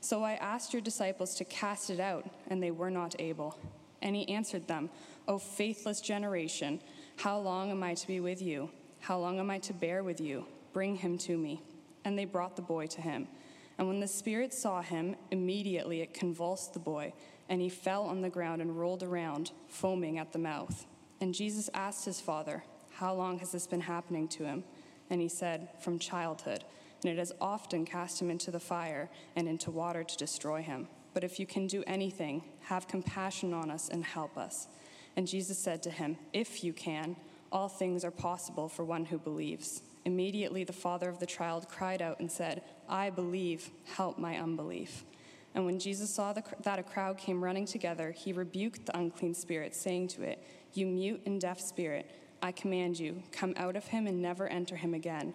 So I asked your disciples to cast it out, and they were not able. And he answered them, O faithless generation, how long am I to be with you? How long am I to bear with you? Bring him to me. And they brought the boy to him. And when the spirit saw him, immediately it convulsed the boy, and he fell on the ground and rolled around, foaming at the mouth. And Jesus asked his father, How long has this been happening to him? And he said, From childhood and it has often cast him into the fire and into water to destroy him. But if you can do anything, have compassion on us and help us. And Jesus said to him, If you can, all things are possible for one who believes. Immediately the father of the child cried out and said, I believe, help my unbelief. And when Jesus saw the, that a crowd came running together, he rebuked the unclean spirit, saying to it, You mute and deaf spirit, I command you, come out of him and never enter him again.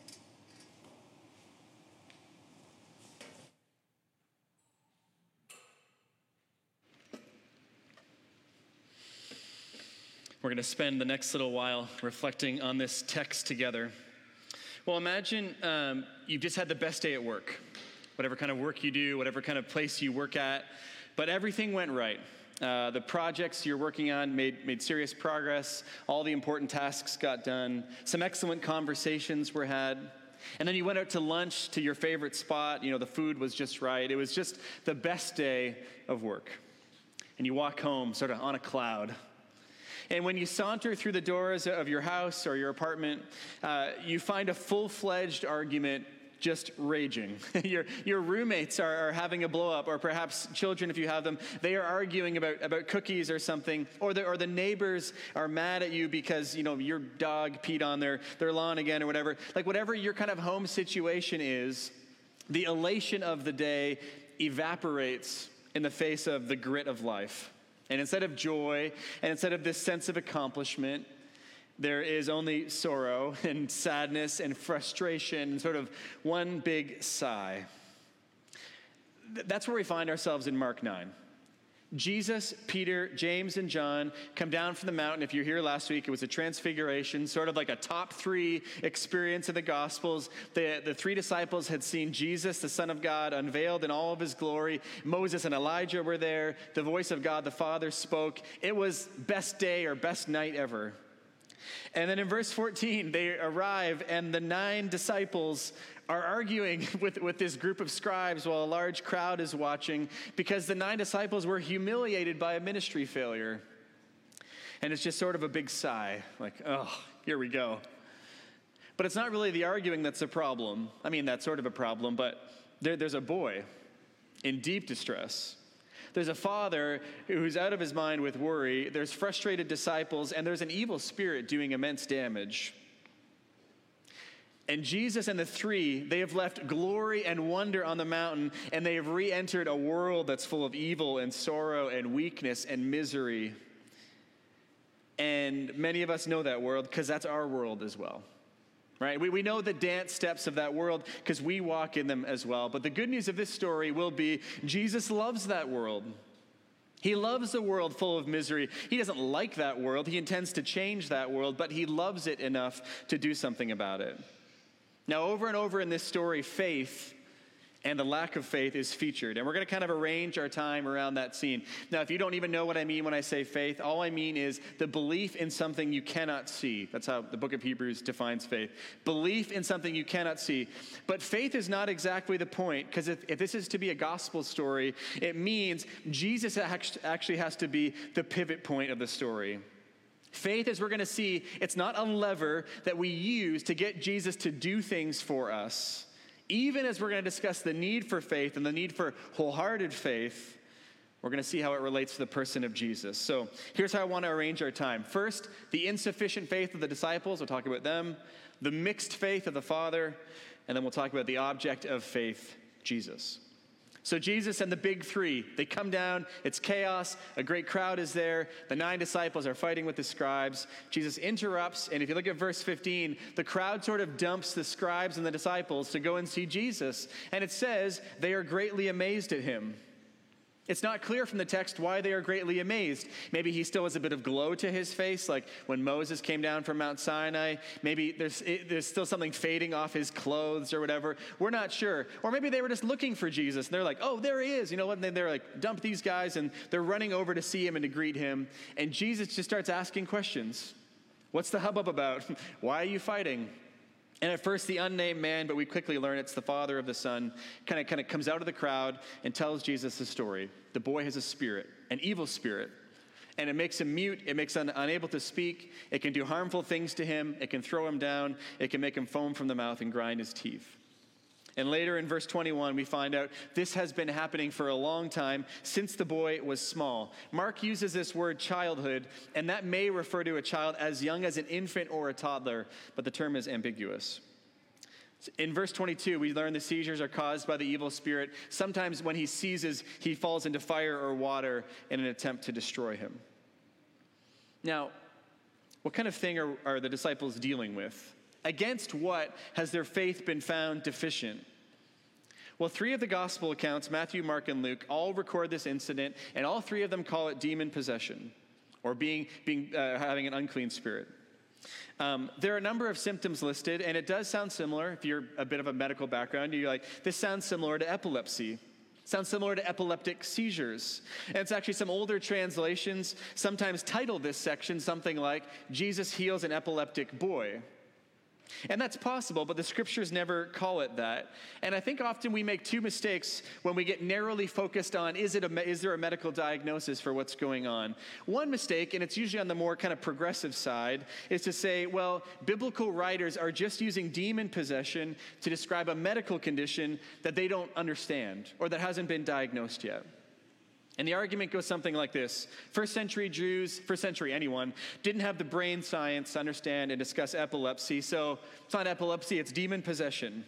We're going to spend the next little while reflecting on this text together. Well, imagine um, you've just had the best day at work, whatever kind of work you do, whatever kind of place you work at, but everything went right. Uh, the projects you're working on made, made serious progress. All the important tasks got done. Some excellent conversations were had. And then you went out to lunch to your favorite spot. You know, the food was just right. It was just the best day of work. And you walk home sort of on a cloud, and when you saunter through the doors of your house or your apartment, uh, you find a full fledged argument just raging. your, your roommates are, are, having a blow up, or perhaps children, if you have them, they are arguing about, about cookies or something, or the, or the neighbors are mad at you because you know your dog peed on their, their lawn again or whatever. Like whatever your kind of home situation is, the elation of the day evaporates in the face of the grit of life. And instead of joy, and instead of this sense of accomplishment, there is only sorrow and sadness and frustration, and sort of one big sigh. That's where we find ourselves in Mark 9. Jesus, Peter, James, and John come down from the mountain. If you're here last week, it was a transfiguration, sort of like a top three experience of the Gospels. The, the three disciples had seen Jesus, the Son of God, unveiled in all of his glory. Moses and Elijah were there. The voice of God the Father spoke. It was best day or best night ever. And then in verse 14, they arrive, and the nine disciples are arguing with, with this group of scribes while a large crowd is watching because the nine disciples were humiliated by a ministry failure. And it's just sort of a big sigh, like, oh, here we go. But it's not really the arguing that's a problem. I mean, that's sort of a problem, but there, there's a boy in deep distress there's a father who's out of his mind with worry, there's frustrated disciples, and there's an evil spirit doing immense damage. And Jesus and the three, they have left glory and wonder on the mountain, and they have re entered a world that's full of evil and sorrow and weakness and misery. And many of us know that world because that's our world as well right? We, we know the dance steps of that world because we walk in them as well. But the good news of this story will be Jesus loves that world. He loves the world full of misery. He doesn't like that world. He intends to change that world, but he loves it enough to do something about it. Now, over and over in this story, faith and the lack of faith is featured. And we're going to kind of arrange our time around that scene. Now, if you don't even know what I mean when I say faith, all I mean is the belief in something you cannot see. That's how the book of Hebrews defines faith belief in something you cannot see. But faith is not exactly the point, because if, if this is to be a gospel story, it means Jesus actually has to be the pivot point of the story. Faith, as we're going to see, it's not a lever that we use to get Jesus to do things for us. Even as we're going to discuss the need for faith and the need for wholehearted faith, we're going to see how it relates to the person of Jesus. So here's how I want to arrange our time. First, the insufficient faith of the disciples, we'll talk about them, the mixed faith of the Father, and then we'll talk about the object of faith, Jesus. So Jesus and the big three, they come down, it's chaos, a great crowd is there, the nine disciples are fighting with the scribes. Jesus interrupts, and if you look at verse 15, the crowd sort of dumps the scribes and the disciples to go and see Jesus, and it says they are greatly amazed at him. It's not clear from the text why they are greatly amazed. Maybe he still has a bit of glow to his face, like when Moses came down from Mount Sinai. Maybe there's, it, there's still something fading off his clothes or whatever. We're not sure. Or maybe they were just looking for Jesus and they're like, oh, there he is. You know what? And then they're like, dump these guys and they're running over to see him and to greet him. And Jesus just starts asking questions. What's the hubbub about? why are you fighting? And at first, the unnamed man, but we quickly learn it's the father of the son, kind of kind of comes out of the crowd and tells Jesus the story. The boy has a spirit, an evil spirit, and it makes him mute. It makes him unable to speak. It can do harmful things to him. It can throw him down. It can make him foam from the mouth and grind his teeth. And later in verse 21, we find out this has been happening for a long time since the boy was small. Mark uses this word childhood, and that may refer to a child as young as an infant or a toddler, but the term is ambiguous. In verse 22, we learn the seizures are caused by the evil spirit. Sometimes when he seizes, he falls into fire or water in an attempt to destroy him. Now, what kind of thing are, are the disciples dealing with? Against what has their faith been found deficient? Well, three of the gospel accounts, Matthew, Mark, and Luke, all record this incident, and all three of them call it demon possession or being, being, uh, having an unclean spirit. Um, there are a number of symptoms listed, and it does sound similar. If you're a bit of a medical background, you're like, this sounds similar to epilepsy. Sounds similar to epileptic seizures. And it's actually some older translations sometimes title this section something like, Jesus heals an epileptic boy. And that's possible, but the scriptures never call it that. And I think often we make two mistakes when we get narrowly focused on is, it a, is there a medical diagnosis for what's going on? One mistake, and it's usually on the more kind of progressive side, is to say, well, biblical writers are just using demon possession to describe a medical condition that they don't understand or that hasn't been diagnosed yet. And the argument goes something like this First century Jews, first century anyone, didn't have the brain science to understand and discuss epilepsy, so it's not epilepsy, it's demon possession.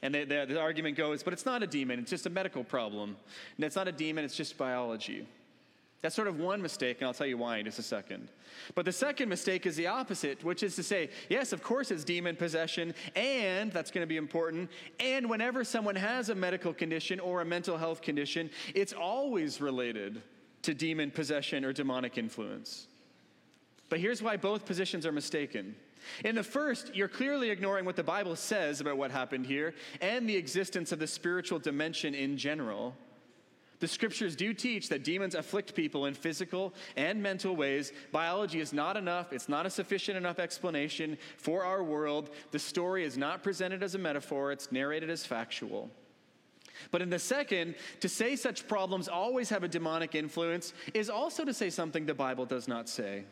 And the, the, the argument goes, but it's not a demon, it's just a medical problem. And it's not a demon, it's just biology. That's sort of one mistake, and I'll tell you why in just a second. But the second mistake is the opposite, which is to say, yes, of course it's demon possession, and that's going to be important. And whenever someone has a medical condition or a mental health condition, it's always related to demon possession or demonic influence. But here's why both positions are mistaken. In the first, you're clearly ignoring what the Bible says about what happened here and the existence of the spiritual dimension in general. The scriptures do teach that demons afflict people in physical and mental ways. Biology is not enough, it's not a sufficient enough explanation for our world. The story is not presented as a metaphor, it's narrated as factual. But in the second, to say such problems always have a demonic influence is also to say something the Bible does not say.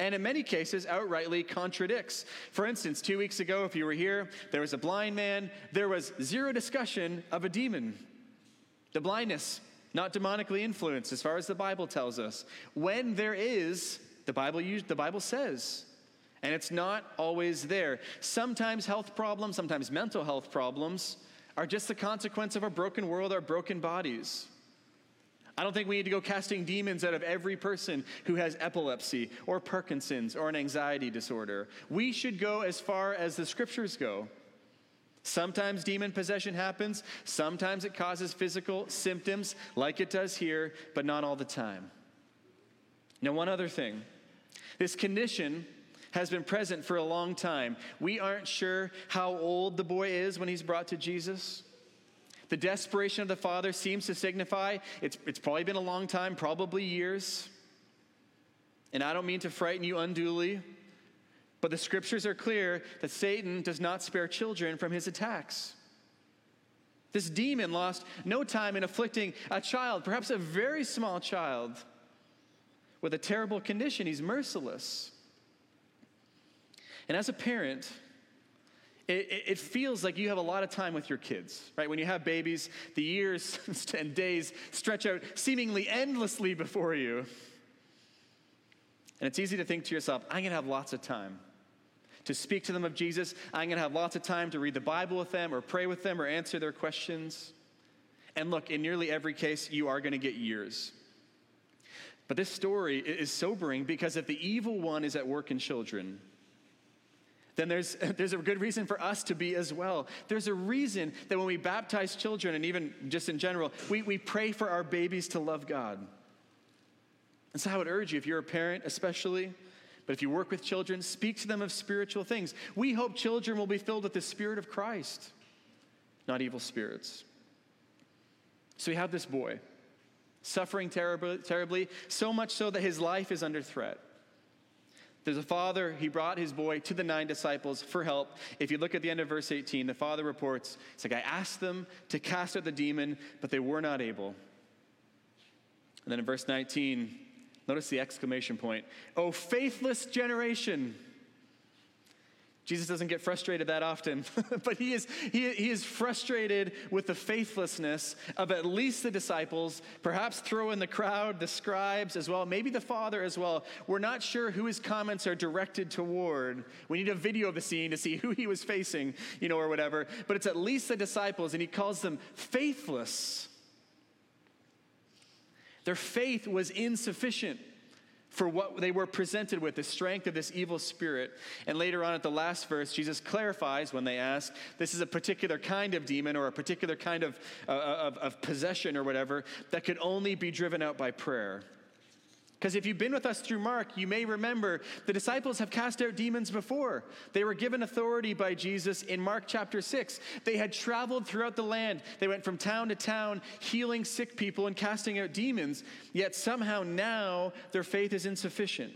And in many cases, outrightly contradicts. For instance, two weeks ago, if you were here, there was a blind man. There was zero discussion of a demon. The blindness not demonically influenced, as far as the Bible tells us. When there is, the Bible, the Bible says, and it's not always there. Sometimes health problems, sometimes mental health problems, are just the consequence of a broken world, our broken bodies. I don't think we need to go casting demons out of every person who has epilepsy or Parkinson's or an anxiety disorder. We should go as far as the scriptures go. Sometimes demon possession happens, sometimes it causes physical symptoms, like it does here, but not all the time. Now, one other thing this condition has been present for a long time. We aren't sure how old the boy is when he's brought to Jesus. The desperation of the father seems to signify it's, it's probably been a long time, probably years. And I don't mean to frighten you unduly. But the scriptures are clear that Satan does not spare children from his attacks. This demon lost no time in afflicting a child, perhaps a very small child, with a terrible condition. He's merciless. And as a parent, it, it, feels like you have a lot of time with your kids, right? When you have babies, the years and days stretch out seemingly endlessly before you. And it's easy to think to yourself, I'm going to have lots of time to speak to them of Jesus. I'm going to have lots of time to read the Bible with them or pray with them or answer their questions. And look, in nearly every case, you are going to get years. But this story is sobering because if the evil one is at work in children, then there's, there's a good reason for us to be as well. There's a reason that when we baptize children, and even just in general, we, we pray for our babies to love God. And so I would urge you, if you're a parent especially, but if you work with children, speak to them of spiritual things. We hope children will be filled with the Spirit of Christ, not evil spirits. So we have this boy suffering terribly, terribly, so much so that his life is under threat. There's a father, he brought his boy to the nine disciples for help. If you look at the end of verse 18, the father reports, it's like, I asked them to cast out the demon, but they were not able. And then in verse 19, notice the exclamation point Oh, faithless generation! Jesus doesn't get frustrated that often, but he is, he, he is frustrated with the faithlessness of at least the disciples, perhaps throw in the crowd, the scribes as well, maybe the Father as well. We're not sure who his comments are directed toward. We need a video of the scene to see who he was facing, you know, or whatever, but it's at least the disciples, and he calls them faithless. Their faith was insufficient for what they were presented with, the strength of this evil spirit. And later on at the last verse, Jesus clarifies when they ask, this is a particular kind of demon or a particular kind of, uh, of, of possession or whatever that could only be driven out by prayer. Because if you've been with us through Mark, you may remember the disciples have cast out demons before. They were given authority by Jesus in Mark chapter 6. They had traveled throughout the land. They went from town to town, healing sick people and casting out demons. Yet somehow now their faith is insufficient.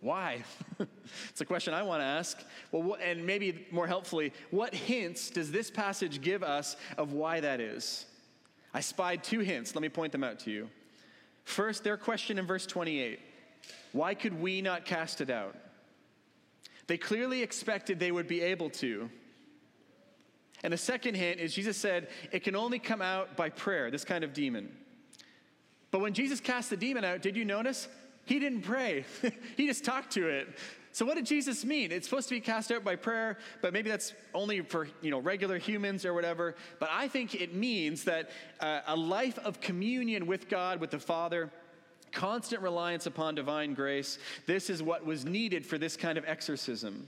Why? it's a question I want to ask. Well, and maybe more helpfully, what hints does this passage give us of why that is? I spied two hints. Let me point them out to you. First, their question in verse 28 why could we not cast it out? They clearly expected they would be able to. And the second hint is Jesus said it can only come out by prayer, this kind of demon. But when Jesus cast the demon out, did you notice? He didn't pray, he just talked to it. So what did Jesus mean? It's supposed to be cast out by prayer, but maybe that's only for you know regular humans or whatever. But I think it means that uh, a life of communion with God, with the Father, constant reliance upon divine grace. This is what was needed for this kind of exorcism.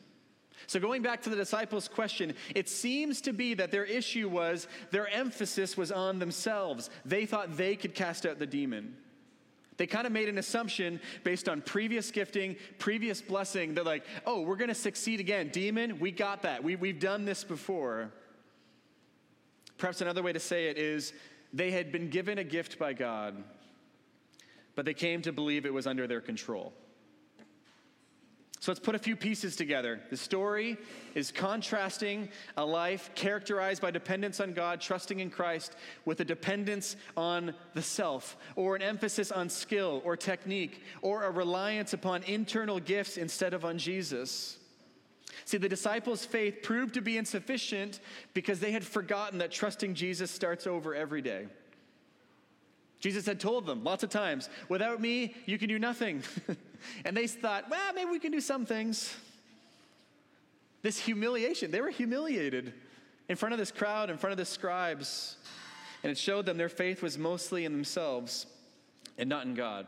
So, going back to the disciples' question, it seems to be that their issue was their emphasis was on themselves. They thought they could cast out the demon. They kind of made an assumption based on previous gifting, previous blessing. They're like, oh, we're going to succeed again. Demon, we got that. We, we've done this before. Perhaps another way to say it is they had been given a gift by God, but they came to believe it was under their control. So let's put a few pieces together. The story is contrasting a life characterized by dependence on God, trusting in Christ, with a dependence on the self, or an emphasis on skill or technique, or a reliance upon internal gifts instead of on Jesus. See, the disciples' faith proved to be insufficient because they had forgotten that trusting Jesus starts over every day. Jesus had told them lots of times, without me, you can do nothing. and they thought, well, maybe we can do some things. This humiliation, they were humiliated in front of this crowd, in front of the scribes. And it showed them their faith was mostly in themselves and not in God.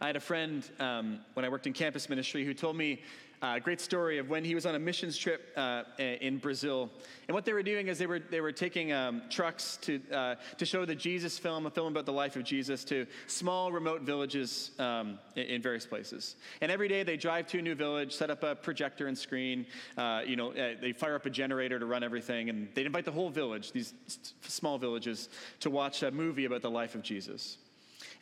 I had a friend um, when I worked in campus ministry who told me uh, great story of when he was on a missions trip uh, in Brazil. And what they were doing is they were, they were taking um, trucks to, uh, to show the Jesus film, a film about the life of Jesus, to small, remote villages um, in, various places. And every day they drive to a new village, set up a projector and screen. Uh, you know, uh, they fire up a generator to run everything. And they'd invite the whole village, these small villages, to watch a movie about the life of Jesus.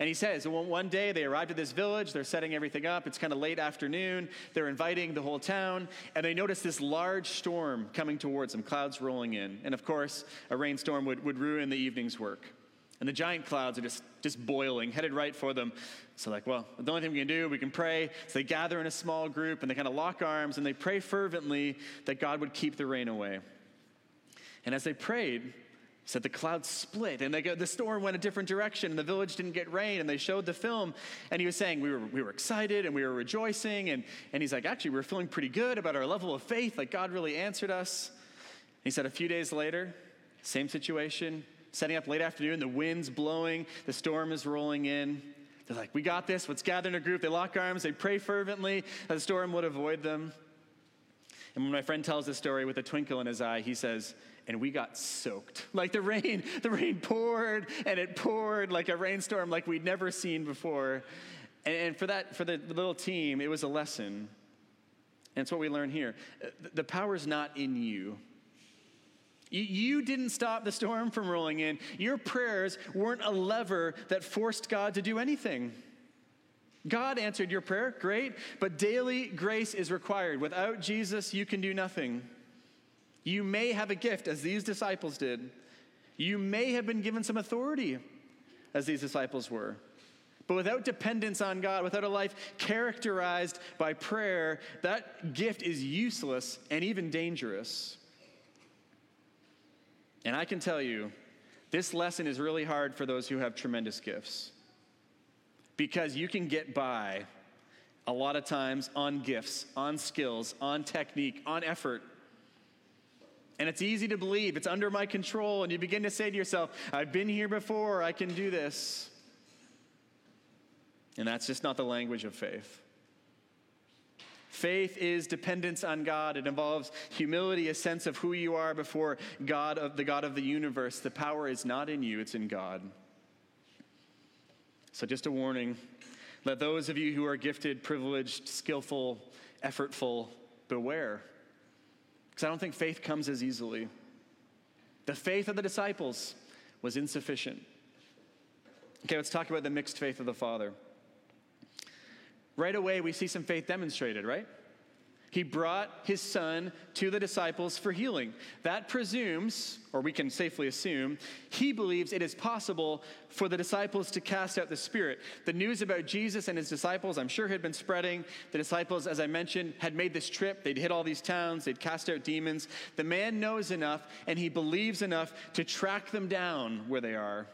And he says, one day they arrived at this village, they're setting everything up, it's kind of late afternoon, they're inviting the whole town, and they notice this large storm coming towards them, clouds rolling in. And of course, a rainstorm would, would ruin the evening's work. And the giant clouds are just, just boiling, headed right for them. So, like, well, the only thing we can do, we can pray. So they gather in a small group and they kind of lock arms and they pray fervently that God would keep the rain away. And as they prayed, said the clouds split and go, the storm went a different direction and the village didn't get rain and they showed the film. And he was saying we were, we were excited and we were rejoicing. And, and he's like actually we we're feeling pretty good about our level of faith. Like god really answered us. And he said a few days later same situation setting up late afternoon the wind's blowing the storm is rolling in. They're like we got this. Let's gather in a group. They lock arms. They pray fervently. That the storm would avoid them. And when my friend tells this story with a twinkle in his eye he says and we got soaked. Like the rain, the rain poured and it poured like a rainstorm like we'd never seen before. And, and for that, for the little team, it was a lesson. And it's what we learn here. The power is not in you. You didn't stop the storm from rolling in. Your prayers weren't a lever that forced God to do anything. God answered your prayer, great, but daily grace is required. Without Jesus, you can do nothing. You may have a gift, as these disciples did. You may have been given some authority, as these disciples were. But without dependence on God, without a life characterized by prayer, that gift is useless and even dangerous. And I can tell you, this lesson is really hard for those who have tremendous gifts. Because you can get by a lot of times on gifts, on skills, on technique, on effort and it's easy to believe, it's under my control, and you begin to say to yourself, I've been here before, I can do this. And that's just not the language of faith. Faith is dependence on God. It involves humility, a sense of who you are before God of the God of the universe. The power is not in you, it's in God. So just a warning. Let those of you who are gifted, privileged, skillful, effortful beware. Because I don't think faith comes as easily. The faith of the disciples was insufficient. Okay, let's talk about the mixed faith of the Father. Right away, we see some faith demonstrated, right? He brought his son to the disciples for healing. That presumes, or we can safely assume, he believes it is possible for the disciples to cast out the spirit. The news about Jesus and his disciples, I'm sure, had been spreading. The disciples, as I mentioned, had made this trip. They'd hit all these towns, they'd cast out demons. The man knows enough and he believes enough to track them down where they are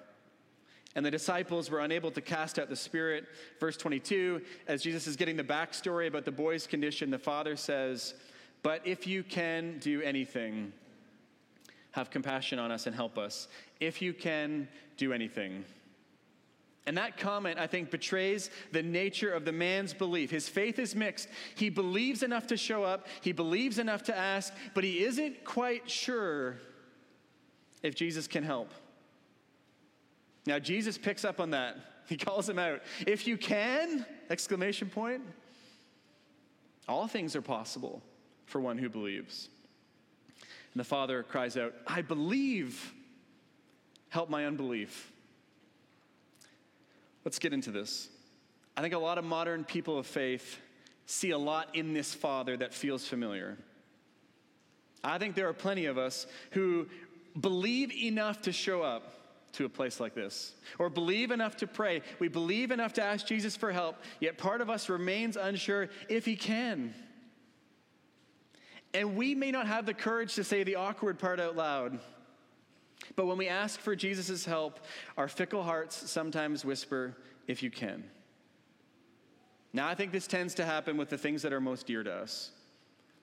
and the disciples were unable to cast out the spirit. Verse 22, as Jesus is getting the backstory about the boy's condition, the father says, But if you can do anything, have compassion on us and help us. If you can do anything. And that comment, I think, betrays the nature of the man's belief. His faith is mixed. He believes enough to show up, he believes enough to ask, but he isn't quite sure if Jesus can help. Now Jesus picks up on that. He calls him out. If you can, exclamation point. All things are possible for one who believes. And the father cries out, I believe. Help my unbelief. Let's get into this. I think a lot of modern people of faith see a lot in this father that feels familiar. I think there are plenty of us who believe enough to show up to a place like this. Or believe enough to pray. We believe enough to ask Jesus for help, yet part of us remains unsure if he can. And we may not have the courage to say the awkward part out loud. But when we ask for Jesus' help, our fickle hearts sometimes whisper, if you can. Now, I think this tends to happen with the things that are most dear to us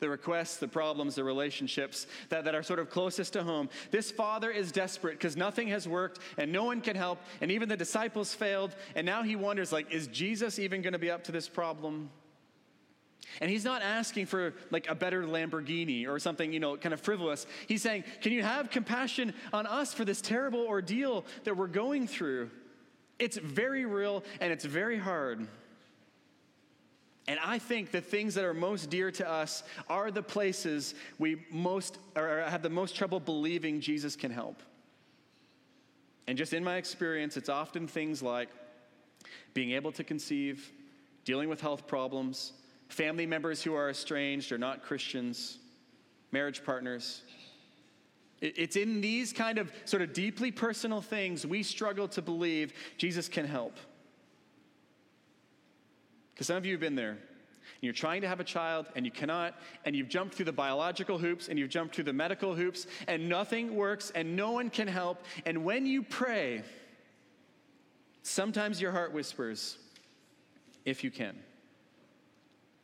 the requests, the problems, the relationships that, that are sort of closest to home. This father is desperate because nothing has worked and no one can help, and even the disciples failed. And now he wonders, like, is Jesus even going to be up to this problem? And he's not asking for like a better Lamborghini or something, you know, kind of frivolous. He's saying, Can you have compassion on us for this terrible ordeal that we're going through? It's very real and it's very hard. And I think the things that are most dear to us are the places we most or have the most trouble believing Jesus can help. And just in my experience, it's often things like being able to conceive, dealing with health problems, family members who are estranged or not Christians, marriage partners. It's in these kind of sort of deeply personal things we struggle to believe Jesus can help. Because some of you have been there. And you're trying to have a child and you cannot, and you've jumped through the biological hoops and you've jumped through the medical hoops, and nothing works and no one can help. And when you pray, sometimes your heart whispers, if you can.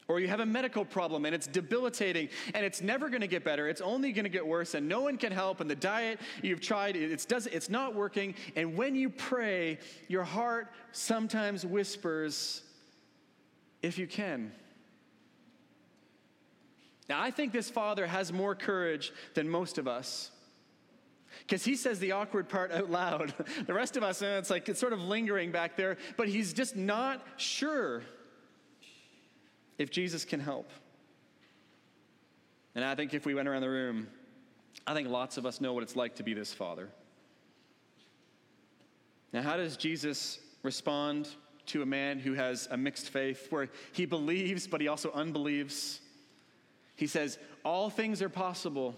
Or you have a medical problem and it's debilitating and it's never going to get better. It's only going to get worse and no one can help. And the diet you've tried, it's, does, it's not working. And when you pray, your heart sometimes whispers, if you can. Now, I think this father has more courage than most of us. Because he says the awkward part out loud. the rest of us, eh, it's like it's sort of lingering back there, but he's just not sure if Jesus can help. And I think if we went around the room, I think lots of us know what it's like to be this father. Now, how does Jesus respond to a man who has a mixed faith where he believes, but he also unbelieves? He says, All things are possible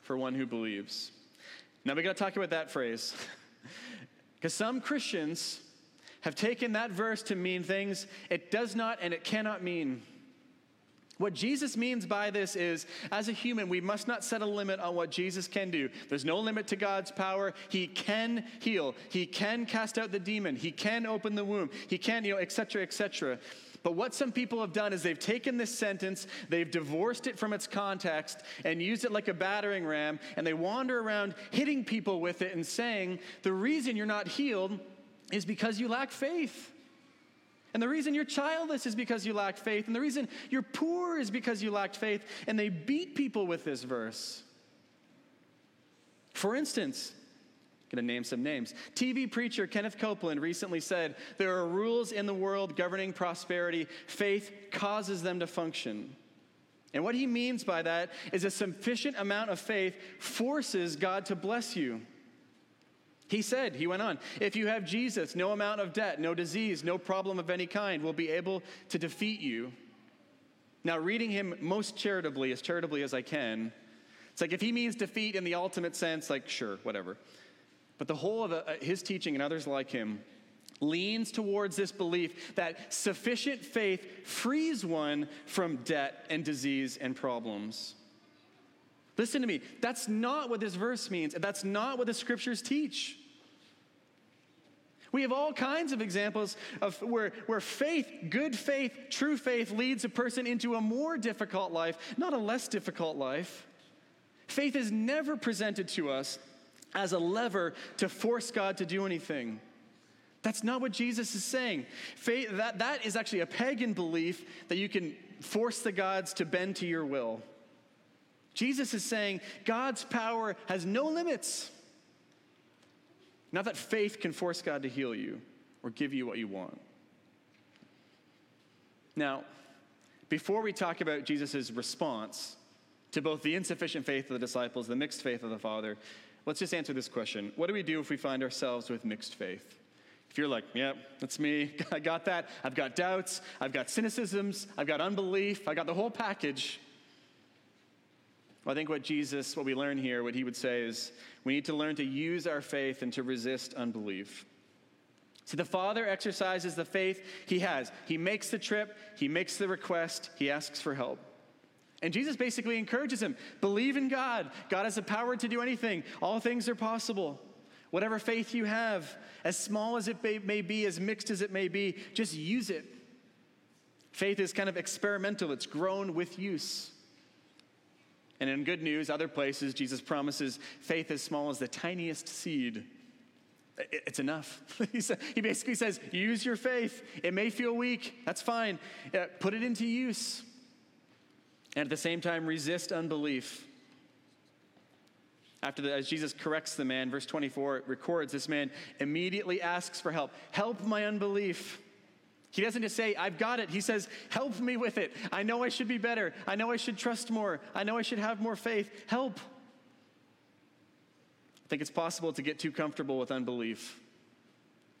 for one who believes. Now, we got to talk about that phrase. Because some Christians have taken that verse to mean things it does not and it cannot mean. What Jesus means by this is, as a human, we must not set a limit on what Jesus can do. There's no limit to God's power. He can heal. He can cast out the demon. He can open the womb. He can, you know, etc., etc. But what some people have done is they've taken this sentence, they've divorced it from its context, and used it like a battering ram, and they wander around hitting people with it and saying, the reason you're not healed is because you lack faith. And the reason you're childless is because you lack faith. And the reason you're poor is because you lacked faith. And they beat people with this verse. For instance, I'm going to name some names. TV preacher Kenneth Copeland recently said there are rules in the world governing prosperity. Faith causes them to function. And what he means by that is a sufficient amount of faith forces God to bless you. He said, he went on, if you have Jesus, no amount of debt, no disease, no problem of any kind will be able to defeat you. Now, reading him most charitably, as charitably as I can, it's like if he means defeat in the ultimate sense, like, sure, whatever. But the whole of uh, his teaching and others like him leans towards this belief that sufficient faith frees one from debt and disease and problems. Listen to me. That's not what this verse means. And that's not what the scriptures teach. We have all kinds of examples of where, where faith, good faith, true faith, leads a person into a more difficult life, not a less difficult life. Faith is never presented to us as a lever to force God to do anything. That's not what Jesus is saying. Faith, that, that is actually a pagan belief that you can force the gods to bend to your will. Jesus is saying God's power has no limits. Not that faith can force God to heal you or give you what you want. Now, before we talk about Jesus' response to both the insufficient faith of the disciples, the mixed faith of the Father, let's just answer this question. What do we do if we find ourselves with mixed faith? If you're like, yeah, that's me, I got that, I've got doubts, I've got cynicisms, I've got unbelief, I got the whole package. Well, I think what Jesus, what we learn here, what he would say is we need to learn to use our faith and to resist unbelief. See, the Father exercises the faith he has. He makes the trip, he makes the request, he asks for help. And Jesus basically encourages him believe in God. God has the power to do anything, all things are possible. Whatever faith you have, as small as it may be, as mixed as it may be, just use it. Faith is kind of experimental, it's grown with use. And in good news, other places, Jesus promises faith as small as the tiniest seed. It's enough. he basically says, use your faith. It may feel weak. That's fine. Uh, put it into use. And at the same time, resist unbelief. After the, as Jesus corrects the man, verse 24 records this man immediately asks for help. Help my unbelief. He doesn't just say, I've got it. He says, Help me with it. I know I should be better. I know I should trust more. I know I should have more faith. Help. I think it's possible to get too comfortable with unbelief.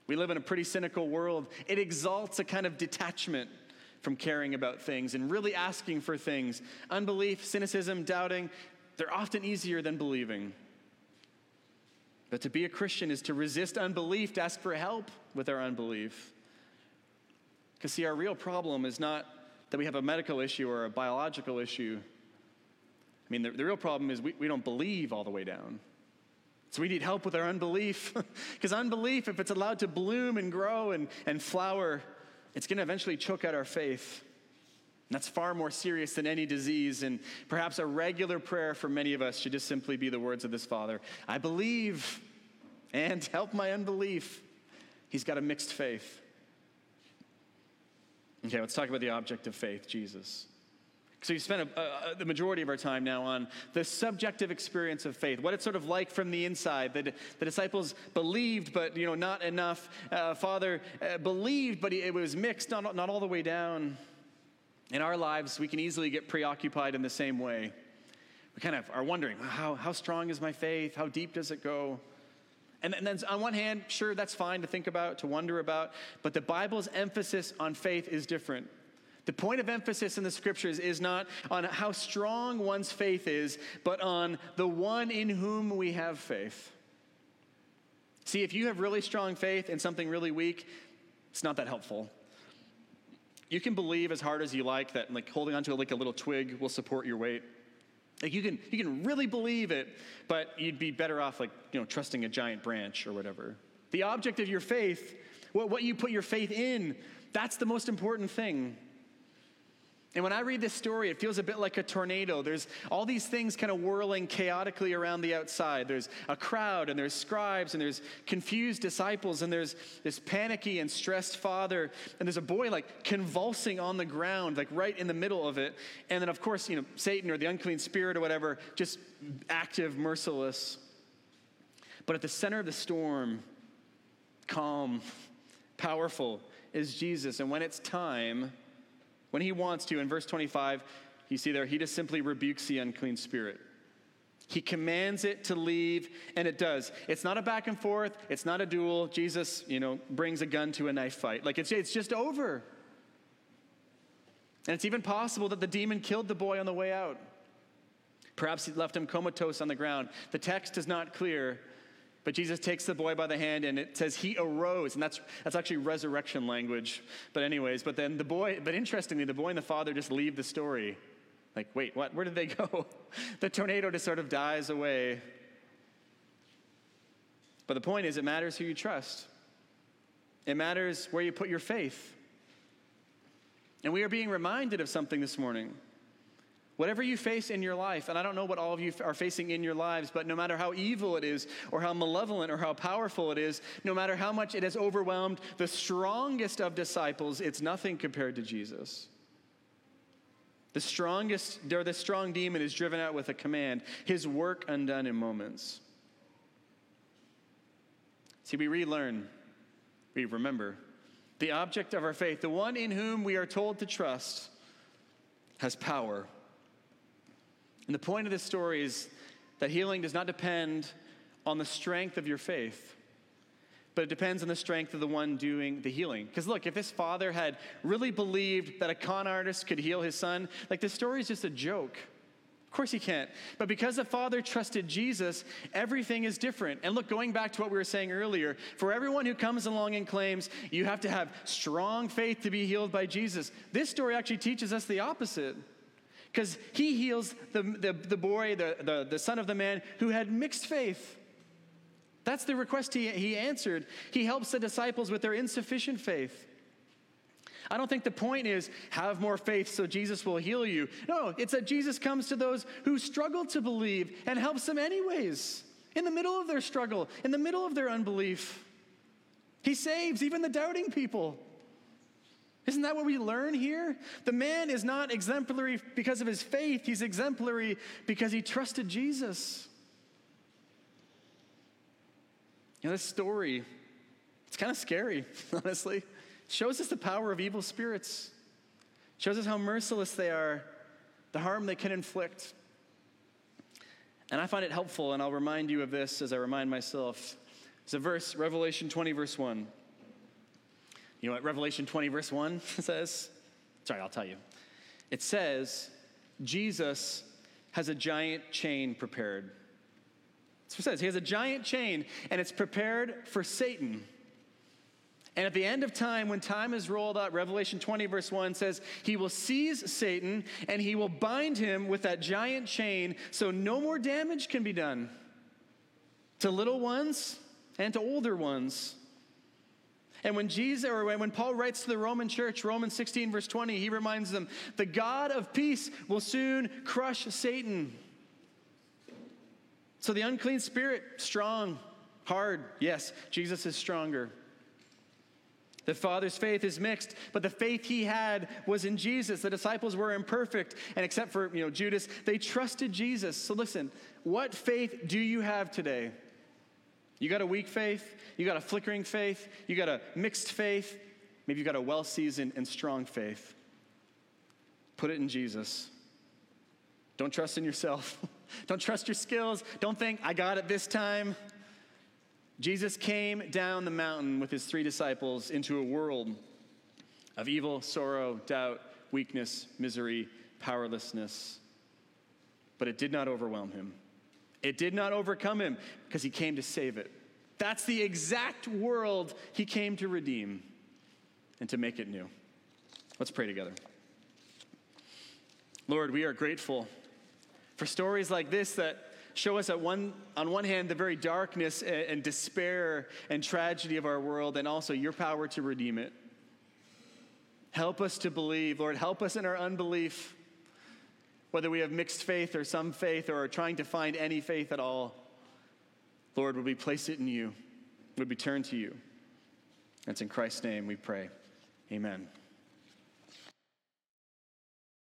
We live in a pretty cynical world. It exalts a kind of detachment from caring about things and really asking for things. Unbelief, cynicism, doubting, they're often easier than believing. But to be a Christian is to resist unbelief, to ask for help with our unbelief. Because, see, our real problem is not that we have a medical issue or a biological issue. I mean, the, the real problem is we, we don't believe all the way down. So we need help with our unbelief. Because unbelief, if it's allowed to bloom and grow and, and flower, it's going to eventually choke out our faith. And that's far more serious than any disease. And perhaps a regular prayer for many of us should just simply be the words of this Father I believe and help my unbelief. He's got a mixed faith. Okay, let's talk about the object of faith, Jesus. So, we spent a, a, the majority of our time now on the subjective experience of faith, what it's sort of like from the inside. The, the disciples believed, but you know, not enough. Uh, Father uh, believed, but it was mixed, not, not all the way down. In our lives, we can easily get preoccupied in the same way. We kind of are wondering how, how strong is my faith? How deep does it go? And, and then, on one hand, sure, that's fine to think about, to wonder about, but the Bible's emphasis on faith is different. The point of emphasis in the scriptures is not on how strong one's faith is, but on the one in whom we have faith. See, if you have really strong faith in something really weak, it's not that helpful. You can believe as hard as you like that like holding onto like a little twig will support your weight. Like you can you can really believe it, but you'd be better off like, you know, trusting a giant branch or whatever. The object of your faith, what, what you put your faith in, that's the most important thing. And when I read this story, it feels a bit like a tornado. There's all these things kind of whirling chaotically around the outside. There's a crowd, and there's scribes, and there's confused disciples, and there's this panicky and stressed father, and there's a boy like convulsing on the ground, like right in the middle of it. And then, of course, you know, Satan or the unclean spirit or whatever, just active, merciless. But at the center of the storm, calm, powerful, is Jesus. And when it's time, when he wants to, in verse 25, you see there, he just simply rebukes the unclean spirit. He commands it to leave, and it does. It's not a back and forth. It's not a duel. Jesus, you know, brings a gun to a knife fight. Like it's, it's just over. And it's even possible that the demon killed the boy on the way out. Perhaps he left him comatose on the ground. The text is not clear, but Jesus takes the boy by the hand and it says he arose. And that's, that's actually resurrection language. But, anyways, but then the boy, but interestingly, the boy and the father just leave the story. Like, wait, what? Where did they go? the tornado just sort of dies away. But the point is, it matters who you trust, it matters where you put your faith. And we are being reminded of something this morning. Whatever you face in your life, and I don't know what all of you are facing in your lives, but no matter how evil it is, or how malevolent, or how powerful it is, no matter how much it has overwhelmed the strongest of disciples, it's nothing compared to Jesus. The strongest, or the strong demon is driven out with a command, his work undone in moments. See, we relearn, we remember. The object of our faith, the one in whom we are told to trust, has power and the point of this story is that healing does not depend on the strength of your faith, but it depends on the strength of the one doing the healing. Because look, if this father had really believed that a con artist could heal his son, like this story is just a joke. Of course he can't. But because the Father trusted Jesus, everything is different. And look, going back to what we were saying earlier, for everyone who comes along and claims you have to have strong faith to be healed by Jesus, this story actually teaches us the opposite. Because he heals the, the, the boy, the, the, the son of the man who had mixed faith. That's the request he, he answered. He helps the disciples with their insufficient faith. I don't think the point is have more faith so Jesus will heal you. No, it's that Jesus comes to those who struggle to believe and helps them anyways, in the middle of their struggle, in the middle of their unbelief. He saves even the doubting people. Isn't that what we learn here? The man is not exemplary because of his faith, he's exemplary because he trusted Jesus. You know, this story, it's kind of scary, honestly. It shows us the power of evil spirits, it shows us how merciless they are, the harm they can inflict. And I find it helpful, and I'll remind you of this as I remind myself. It's a verse, Revelation 20, verse 1. You know what Revelation 20, verse 1 says? Sorry, I'll tell you. It says, Jesus has a giant chain prepared. That's what it says. He has a giant chain, and it's prepared for Satan. And at the end of time, when time is rolled out, Revelation 20, verse 1 says, He will seize Satan and he will bind him with that giant chain so no more damage can be done to little ones and to older ones. And when Jesus or when Paul writes to the Roman church, Romans 16 verse 20, he reminds them, "The God of peace will soon crush Satan." So the unclean spirit, strong, hard. Yes, Jesus is stronger. The Father's faith is mixed, but the faith he had was in Jesus. The disciples were imperfect, and except for, you know, Judas, they trusted Jesus. So listen, what faith do you have today? You got a weak faith, you got a flickering faith, you got a mixed faith, maybe you got a well seasoned and strong faith. Put it in Jesus. Don't trust in yourself. Don't trust your skills. Don't think, I got it this time. Jesus came down the mountain with his three disciples into a world of evil, sorrow, doubt, weakness, misery, powerlessness. But it did not overwhelm him. It did not overcome him because he came to save it. That's the exact world he came to redeem and to make it new. Let's pray together. Lord, we are grateful for stories like this that show us at one, on one hand the very darkness and, and despair and tragedy of our world, and also your power to redeem it. Help us to believe, Lord. Help us in our unbelief whether we have mixed faith or some faith or are trying to find any faith at all, Lord, would we place it in you? Would we turn to you? It's in Christ's name we pray. Amen.